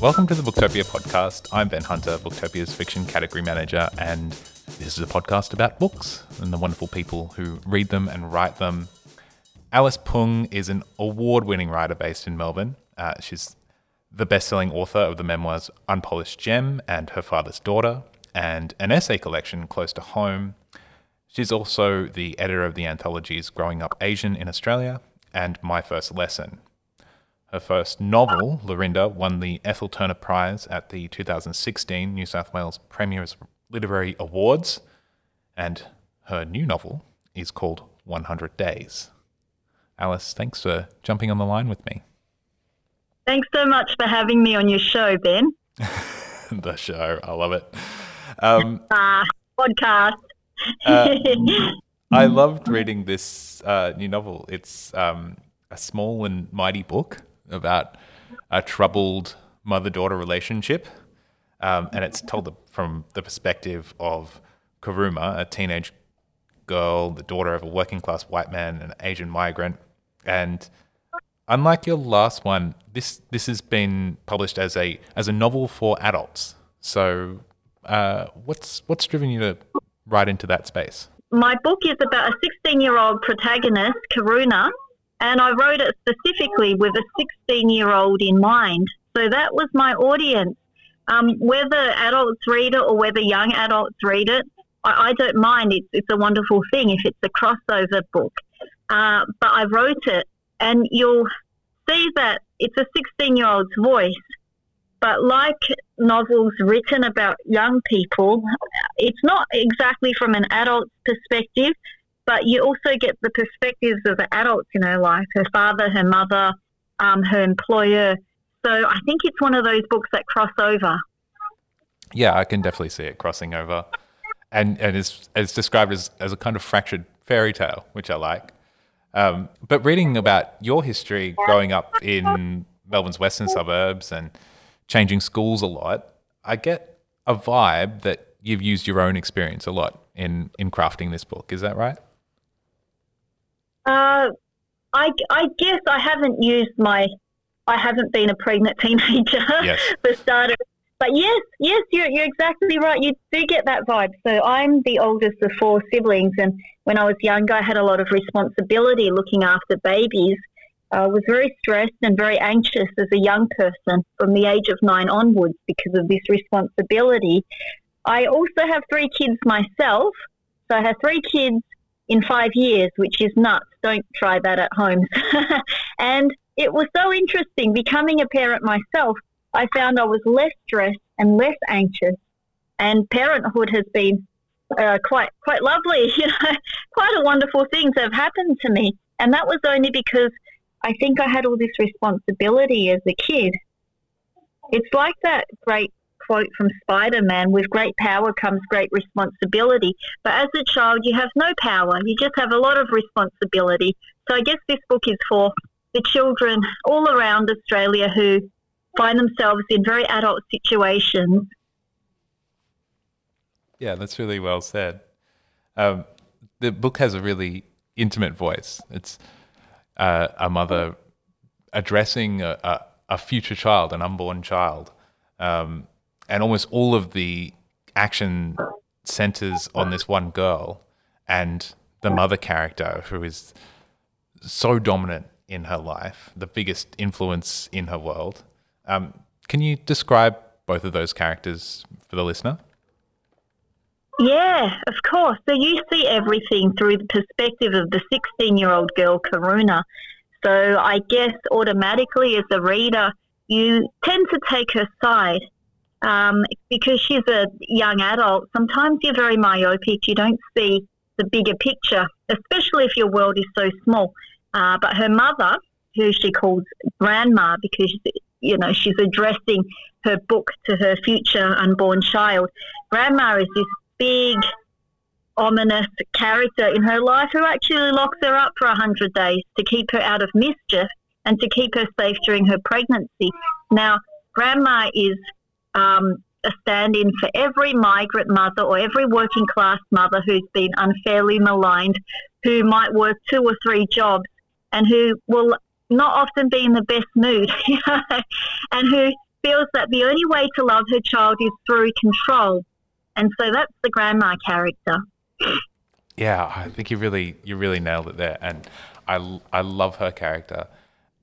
Welcome to the Booktopia podcast. I'm Ben Hunter, Booktopia's fiction category manager, and this is a podcast about books and the wonderful people who read them and write them. Alice Pung is an award winning writer based in Melbourne. Uh, she's the best selling author of the memoirs Unpolished Gem and Her Father's Daughter, and an essay collection close to home. She's also the editor of the anthologies Growing Up Asian in Australia and My First Lesson, her first novel, Laurinda, won the Ethel Turner Prize at the 2016 New South Wales Premier's Literary Awards, and her new novel is called 100 Days. Alice, thanks for jumping on the line with me. Thanks so much for having me on your show, Ben. the show, I love it. Um, uh, podcast. uh, I loved reading this uh, new novel. It's um, a small and mighty book about a troubled mother daughter relationship. Um, and it's told from the perspective of Karuna, a teenage girl, the daughter of a working class white man, an Asian migrant. And unlike your last one, this this has been published as a as a novel for adults. So, uh, what's what's driven you to write into that space? My book is about a 16 year old protagonist, Karuna, and I wrote it specifically with a 16 year old in mind. So that was my audience. Um, whether adults read it or whether young adults read it, I, I, don't mind. It's, it's a wonderful thing if it's a crossover book. Uh, but I wrote it, and you'll see that it's a 16 year old's voice. But like novels written about young people, it's not exactly from an adult's perspective, but you also get the perspectives of the adults in her life her father, her mother, um, her employer. So I think it's one of those books that cross over. Yeah, I can definitely see it crossing over. And, and it's, it's described as, as a kind of fractured fairy tale, which I like. Um, but reading about your history growing up in Melbourne's western suburbs and changing schools a lot, I get a vibe that you've used your own experience a lot in, in crafting this book. Is that right? Uh, I, I guess I haven't used my, I haven't been a pregnant teenager yes. for starters. But yes, yes, you're, you're exactly right. You do get that vibe. So I'm the oldest of four siblings, and when I was younger, I had a lot of responsibility looking after babies. I was very stressed and very anxious as a young person from the age of nine onwards because of this responsibility. I also have three kids myself. So I have three kids in five years, which is nuts. Don't try that at home. and it was so interesting becoming a parent myself. I found I was less stressed and less anxious, and parenthood has been uh, quite quite lovely. You know, quite a wonderful things have happened to me, and that was only because I think I had all this responsibility as a kid. It's like that great quote from Spider Man with great power comes great responsibility. But as a child, you have no power, you just have a lot of responsibility. So I guess this book is for the children all around Australia who find themselves in very adult situations. Yeah, that's really well said. Um, the book has a really intimate voice. It's uh, a mother addressing a, a, a, future child, an unborn child, um, and almost all of the action centers on this one girl and the mother character who is so dominant in her life, the biggest influence in her world. Um, can you describe both of those characters for the listener? Yeah, of course. So you see everything through the perspective of the 16 year old girl, Karuna. So I guess automatically as a reader, you tend to take her side um, because she's a young adult, sometimes you're very myopic. You don't see the bigger picture, especially if your world is so small. Uh, but her mother, who she calls grandma, because you know she's addressing her book to her future unborn child. Grandma is this big, ominous character in her life who actually locks her up for a hundred days to keep her out of mischief and to keep her safe during her pregnancy. Now, grandma is um, a stand in for every migrant mother or every working class mother who's been unfairly maligned, who might work two or three jobs, and who will not often be in the best mood, and who feels that the only way to love her child is through control. And so that's the grandma character. Yeah, I think you really you really nailed it there, and I, I love her character.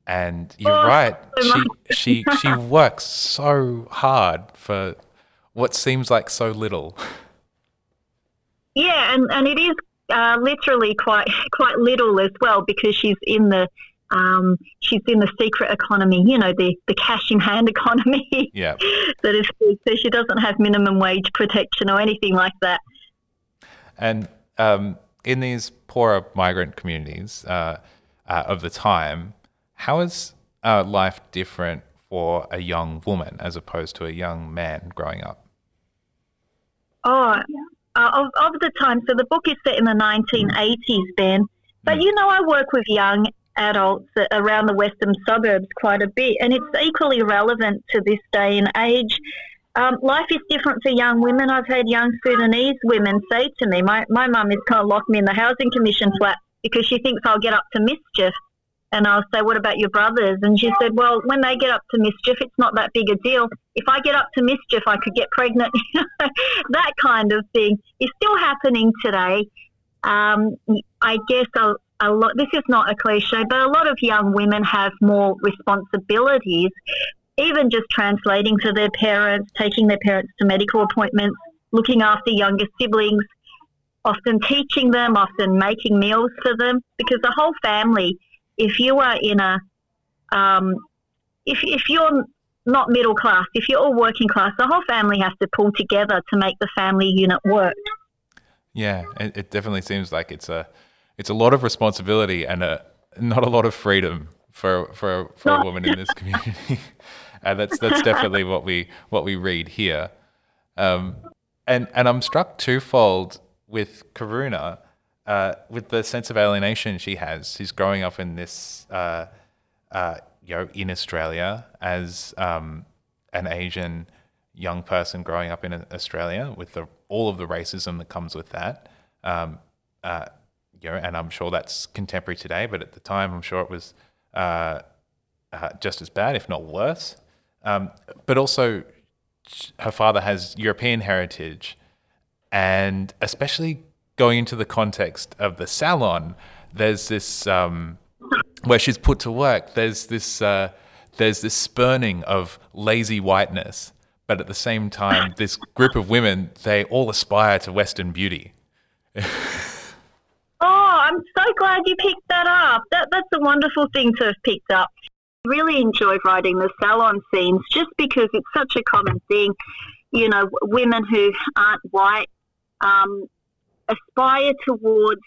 And you're oh, right, she she she works so hard for what seems like so little. Yeah, and, and it is uh, literally quite quite little as well because she's in the um, she's in the secret economy, you know, the, the cash in hand economy. Yeah. that is, so she doesn't have minimum wage protection or anything like that. And um, in these poorer migrant communities uh, uh, of the time, how is uh, life different for a young woman as opposed to a young man growing up? Oh, uh, of, of the time. So the book is set in the 1980s, Ben. But mm. you know, I work with young adults around the western suburbs quite a bit, and it's equally relevant to this day and age. Um, life is different for young women. I've had young Sudanese women say to me, my, my mum has kind of locked me in the housing commission flat because she thinks I'll get up to mischief. And I'll say, What about your brothers? And she said, Well, when they get up to mischief, it's not that big a deal. If I get up to mischief, I could get pregnant. that kind of thing is still happening today. Um, I guess a, a lot, this is not a cliche, but a lot of young women have more responsibilities, even just translating to their parents, taking their parents to medical appointments, looking after younger siblings, often teaching them, often making meals for them, because the whole family if you are in a, um, if, if you're not middle class, if you're all working class, the whole family has to pull together to make the family unit work. Yeah, it, it definitely seems like it's a, it's a lot of responsibility and a, not a lot of freedom for for, for a woman in this community. and that's that's definitely what we what we read here. Um, and and I'm struck twofold with Karuna uh, with the sense of alienation she has. She's growing up in this, uh, uh, you know, in Australia as um, an Asian young person growing up in Australia with the, all of the racism that comes with that. Um, uh, you know, and I'm sure that's contemporary today, but at the time, I'm sure it was uh, uh, just as bad, if not worse. Um, but also, her father has European heritage, and especially going into the context of the salon, there's this um, where she's put to work. There's this uh, there's this spurning of lazy whiteness, but at the same time, this group of women they all aspire to Western beauty. oh, I'm so glad you picked that up. That that's a wonderful thing to have picked up. Really enjoyed writing the salon scenes just because it's such a common thing. You know, women who aren't white um, aspire towards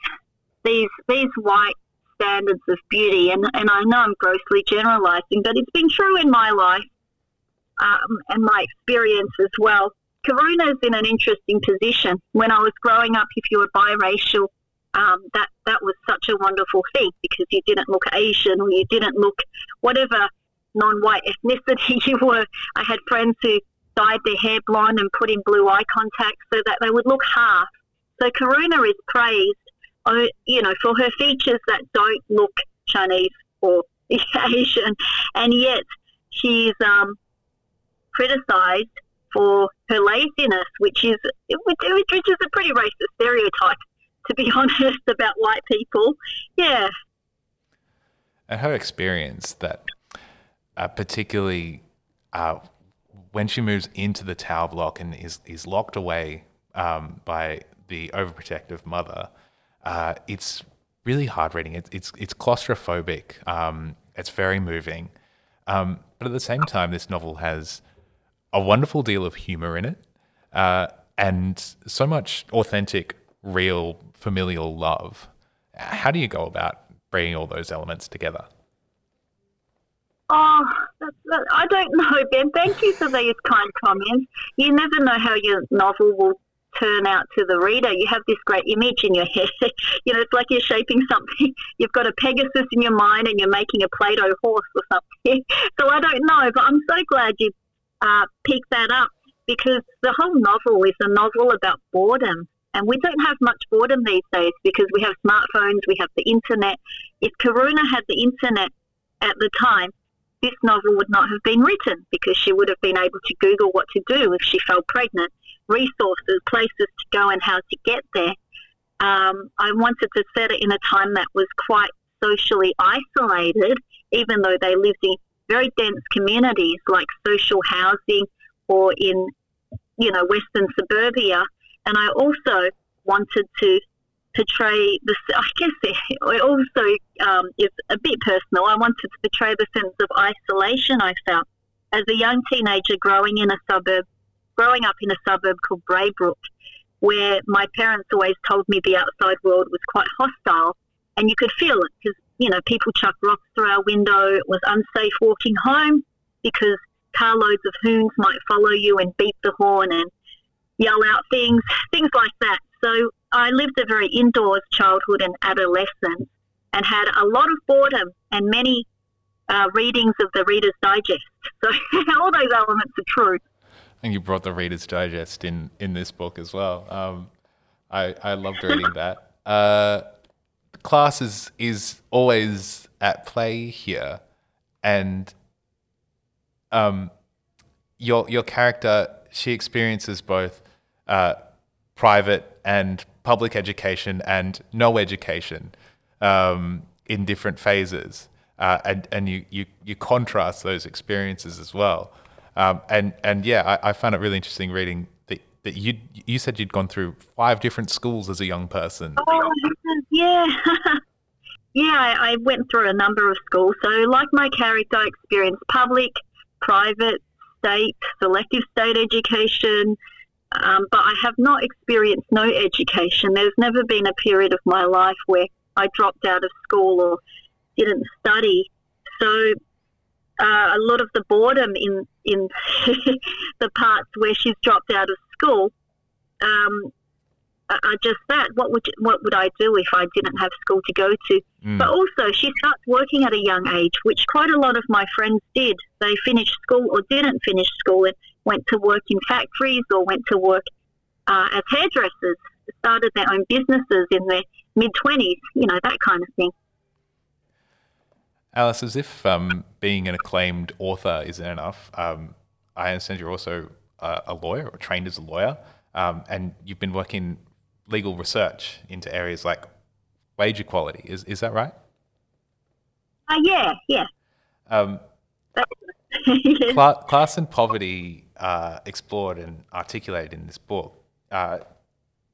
these these white standards of beauty. And, and I know I'm grossly generalizing, but it's been true in my life um, and my experience as well. Karuna's in an interesting position. When I was growing up, if you were biracial, um, that that was such a wonderful thing because you didn't look Asian or you didn't look whatever non-white ethnicity you were. I had friends who dyed their hair blonde and put in blue eye contact so that they would look half so Karuna is praised, uh, you know, for her features that don't look Chinese or Asian, and yet she's um, criticised for her laziness, which is which is a pretty racist stereotype, to be honest, about white people. Yeah. And her experience that, uh, particularly uh, when she moves into the tower block and is is locked away um, by the overprotective mother, uh, it's really hard reading. It, it's it's claustrophobic. Um, it's very moving, um, but at the same time, this novel has a wonderful deal of humor in it, uh, and so much authentic, real, familial love. How do you go about bringing all those elements together? Oh, I don't know, Ben. Thank you for these kind comments. You never know how your novel will turn out to the reader. You have this great image in your head. you know, it's like you're shaping something. You've got a Pegasus in your mind and you're making a Play Doh horse or something. so I don't know, but I'm so glad you uh, picked that up because the whole novel is a novel about boredom. And we don't have much boredom these days because we have smartphones, we have the internet. If Karuna had the internet at the time, this novel would not have been written because she would have been able to Google what to do if she fell pregnant, resources, places to go, and how to get there. Um, I wanted to set it in a time that was quite socially isolated, even though they lived in very dense communities like social housing or in, you know, Western suburbia. And I also wanted to portray the. I guess it also um, is a bit personal. I wanted to portray the sense of isolation I felt as a young teenager growing in a suburb, growing up in a suburb called Braybrook, where my parents always told me the outside world was quite hostile, and you could feel it because you know people chucked rocks through our window. It was unsafe walking home because carloads of hoons might follow you and beat the horn and yell out things, things like that. So I lived a very indoors childhood and adolescence and had a lot of boredom and many uh, readings of the Reader's Digest. So all those elements are true. And you brought the Reader's Digest in, in this book as well. Um, I, I loved reading that. Uh, class is, is always at play here. And um, your, your character, she experiences both uh, private and public education and no education um, in different phases. Uh, and and you, you, you contrast those experiences as well. Um, and, and yeah, I, I, found it really interesting reading that, that you, you said you'd gone through five different schools as a young person. Oh, yeah. yeah, I went through a number of schools. So, like my character, I experienced public, private, state, selective state education, um, but I have not experienced no education. There's never been a period of my life where I dropped out of school or didn't study. So uh, a lot of the boredom in in the parts where she's dropped out of school um, are just that. What would what would I do if I didn't have school to go to? Mm. But also, she starts working at a young age, which quite a lot of my friends did. They finished school or didn't finish school and went to work in factories or went to work uh, as hairdressers, started their own businesses in their mid 20s, you know, that kind of thing. Alice, as if um, being an acclaimed author isn't enough, um, I understand you're also a, a, lawyer or trained as a lawyer, um, and you've been working legal research into areas like wage equality. Is is that right? Uh, yeah, yeah. Um, class and poverty uh, explored and articulated in this book uh,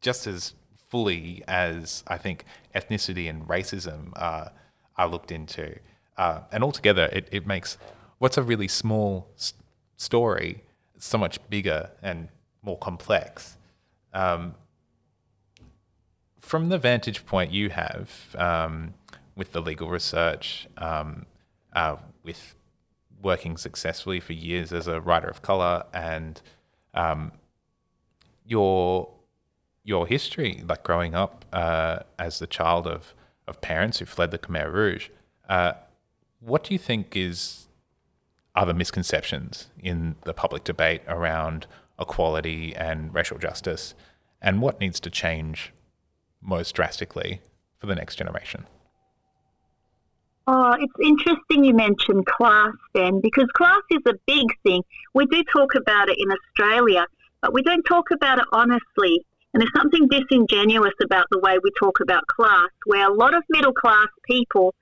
just as fully as I think ethnicity and racism uh, are looked into. Uh, and altogether, it, it makes what's a really small story so much bigger and more complex. Um, from the vantage point you have um, with the legal research, um, uh, with working successfully for years as a writer of color and um, your your history, like growing up uh, as the child of, of parents who fled the Khmer Rouge, uh, what do you think is other misconceptions in the public debate around equality and racial justice, and what needs to change most drastically for the next generation? Oh, it's interesting you mentioned class then, because class is a big thing. We do talk about it in Australia, but we don't talk about it honestly. And there's something disingenuous about the way we talk about class, where a lot of middle class people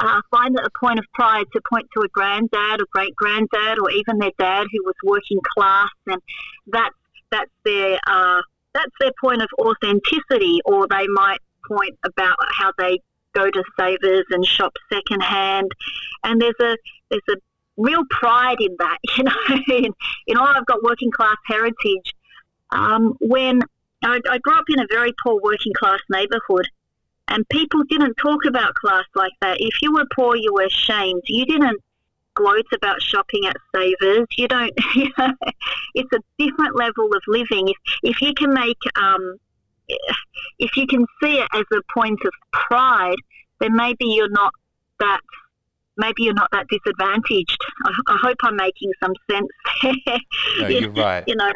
uh, find it a point of pride to point to a granddad or great granddad or even their dad who was working class, and that's that's their uh, that's their point of authenticity. Or they might point about how they go to Savers and shop secondhand, and there's a there's a real pride in that. You know, in, in oh, I've got working class heritage. Um, when I, I grew up in a very poor working class neighbourhood, and people didn't talk about class like that. If you were poor, you were shamed. You didn't gloat about shopping at Savers. You don't. You know, it's a different level of living. If if you can make um, if you can see it as a point of pride, then maybe you're not that maybe you're not that disadvantaged. I, I hope I'm making some sense. no, you're right. You know,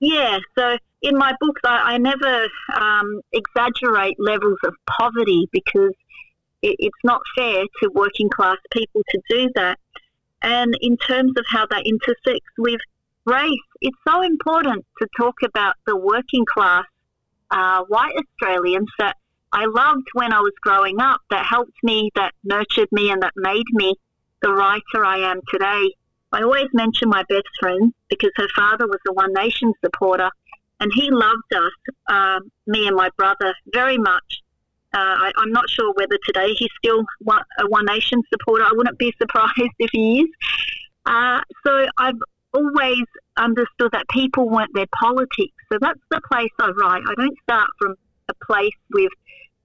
yeah. So in my books, I, I never um, exaggerate levels of poverty because it, it's not fair to working class people to do that. and in terms of how that intersects with race, it's so important to talk about the working class uh, white Australians that I loved when I was growing up, that helped me, that nurtured me, and that made me the writer I am today. I always mention my best friend because her father was a One Nation supporter, and he loved us, uh, me and my brother, very much. Uh, I, am not sure whether today he's still one, a One Nation supporter. I wouldn't be surprised if he is. Uh, so I've always understood that people weren't their politics. So that's the place I write. I don't start from a place with,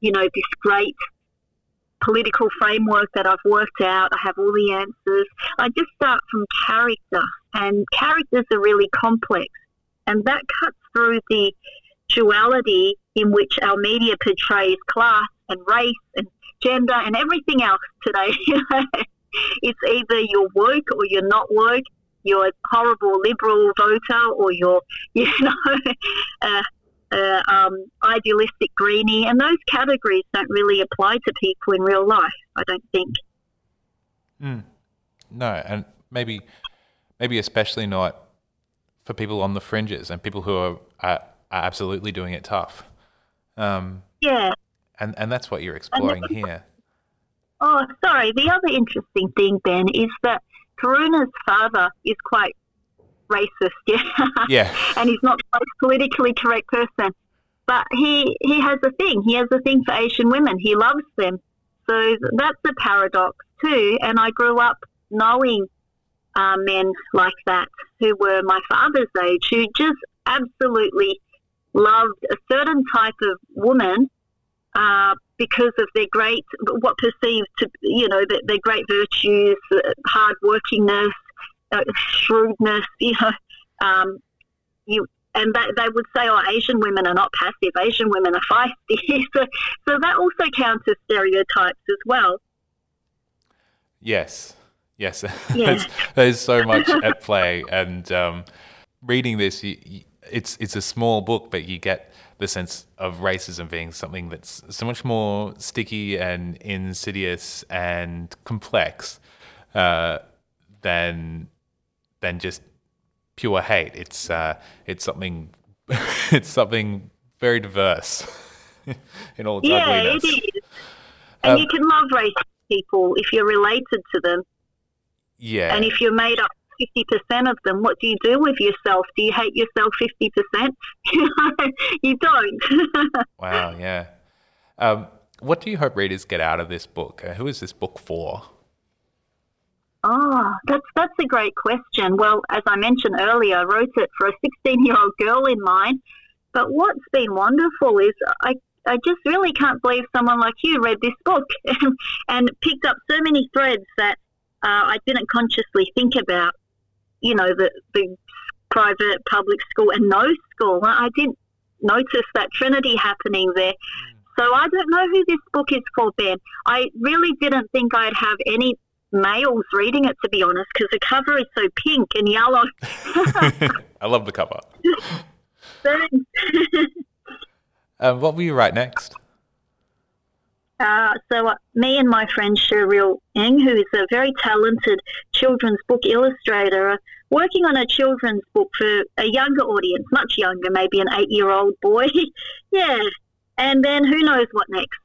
you know, this great political framework that I've worked out. I have all the answers. I just start from character, and characters are really complex, and that cuts through the duality in which our media portrays class and race and gender and everything else today. it's either you're woke or you're not woke. You're a horrible liberal voter, or you're, you know, uh, uh, um, idealistic greenie, and those categories don't really apply to people in real life. I don't think. Mm. No, and maybe, maybe especially not for people on the fringes and people who are, are, are absolutely doing it tough. Um, yeah. And and that's what you're exploring then, here. Oh, sorry. The other interesting thing, Ben, is that Karuna's father is quite racist, yeah. Yeah. and he's not the politically correct person. But he, he has a thing. He has a thing for Asian women. He loves them. So that's a paradox too. And I grew up knowing uh, men like that who were my father's age who just absolutely loved a certain type of woman uh, because of their great, what perceived to, you know, their, their great virtues, hard workingness, uh, shrewdness, you know, um, you, and they, they would say, oh, Asian women are not passive, Asian women are feisty. so, so that also counts as stereotypes as well. Yes, yes. Yeah. there's, there's, so much at play. And um, reading this, you, you, it's, it's a small book, but you get the sense of racism being something that's so much more sticky and insidious and complex uh, than than just pure hate. It's uh, it's something it's something very diverse in all its yeah, ugliness. it is. And um, you can love racist people if you're related to them. Yeah. And if you're made up 50% of them, what do you do with yourself? Do you hate yourself 50%? you don't. wow, yeah. Um, what do you hope readers get out of this book? Uh, who is this book for? Oh, that's that's a great question. Well, as I mentioned earlier, I wrote it for a 16 year old girl in mind. But what's been wonderful is I I just really can't believe someone like you read this book and picked up so many threads that uh, I didn't consciously think about. You know, the the private, public school, and no school. I didn't notice that trinity happening there. So I don't know who this book is for, Ben. I really didn't think I'd have any males reading it, to be honest, because the cover is so pink and yellow. I love the cover. um, what will you write next? Uh, so, uh, me and my friend Sheryl Eng, who is a very talented children's book illustrator, are working on a children's book for a younger audience, much younger, maybe an eight year old boy. yeah. And then who knows what next?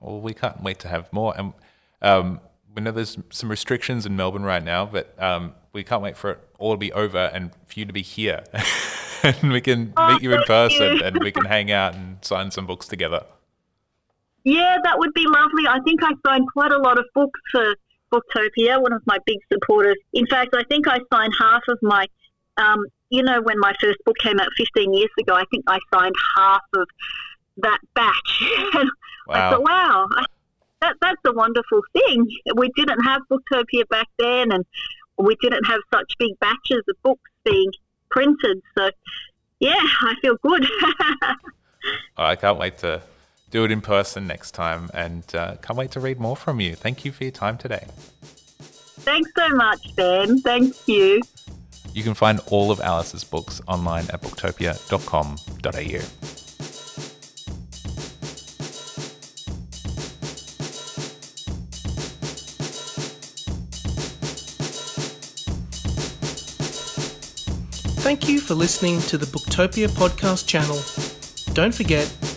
Well, we can't wait to have more. And um, we know there's some restrictions in Melbourne right now, but um, we can't wait for it all to be over and for you to be here. and we can oh, meet you in person you. and we can hang out and sign some books together. Yeah, that would be lovely. I think I signed quite a lot of books for Booktopia, one of my big supporters. In fact, I think I signed half of my, um, you know, when my first book came out 15 years ago, I think I signed half of that batch. wow. I thought, wow, I that, that's a wonderful thing. We didn't have Booktopia back then, and we didn't have such big batches of books being printed. So, yeah, I feel good. I can't wait to do it in person next time. And uh, can't wait to read more from you. Thank you for your time today. Thanks so much, Ben. Thank you. You can find all of Alice's books online at booktopia.com.au. Thank you for listening to the Booktopia podcast channel. Don't forget,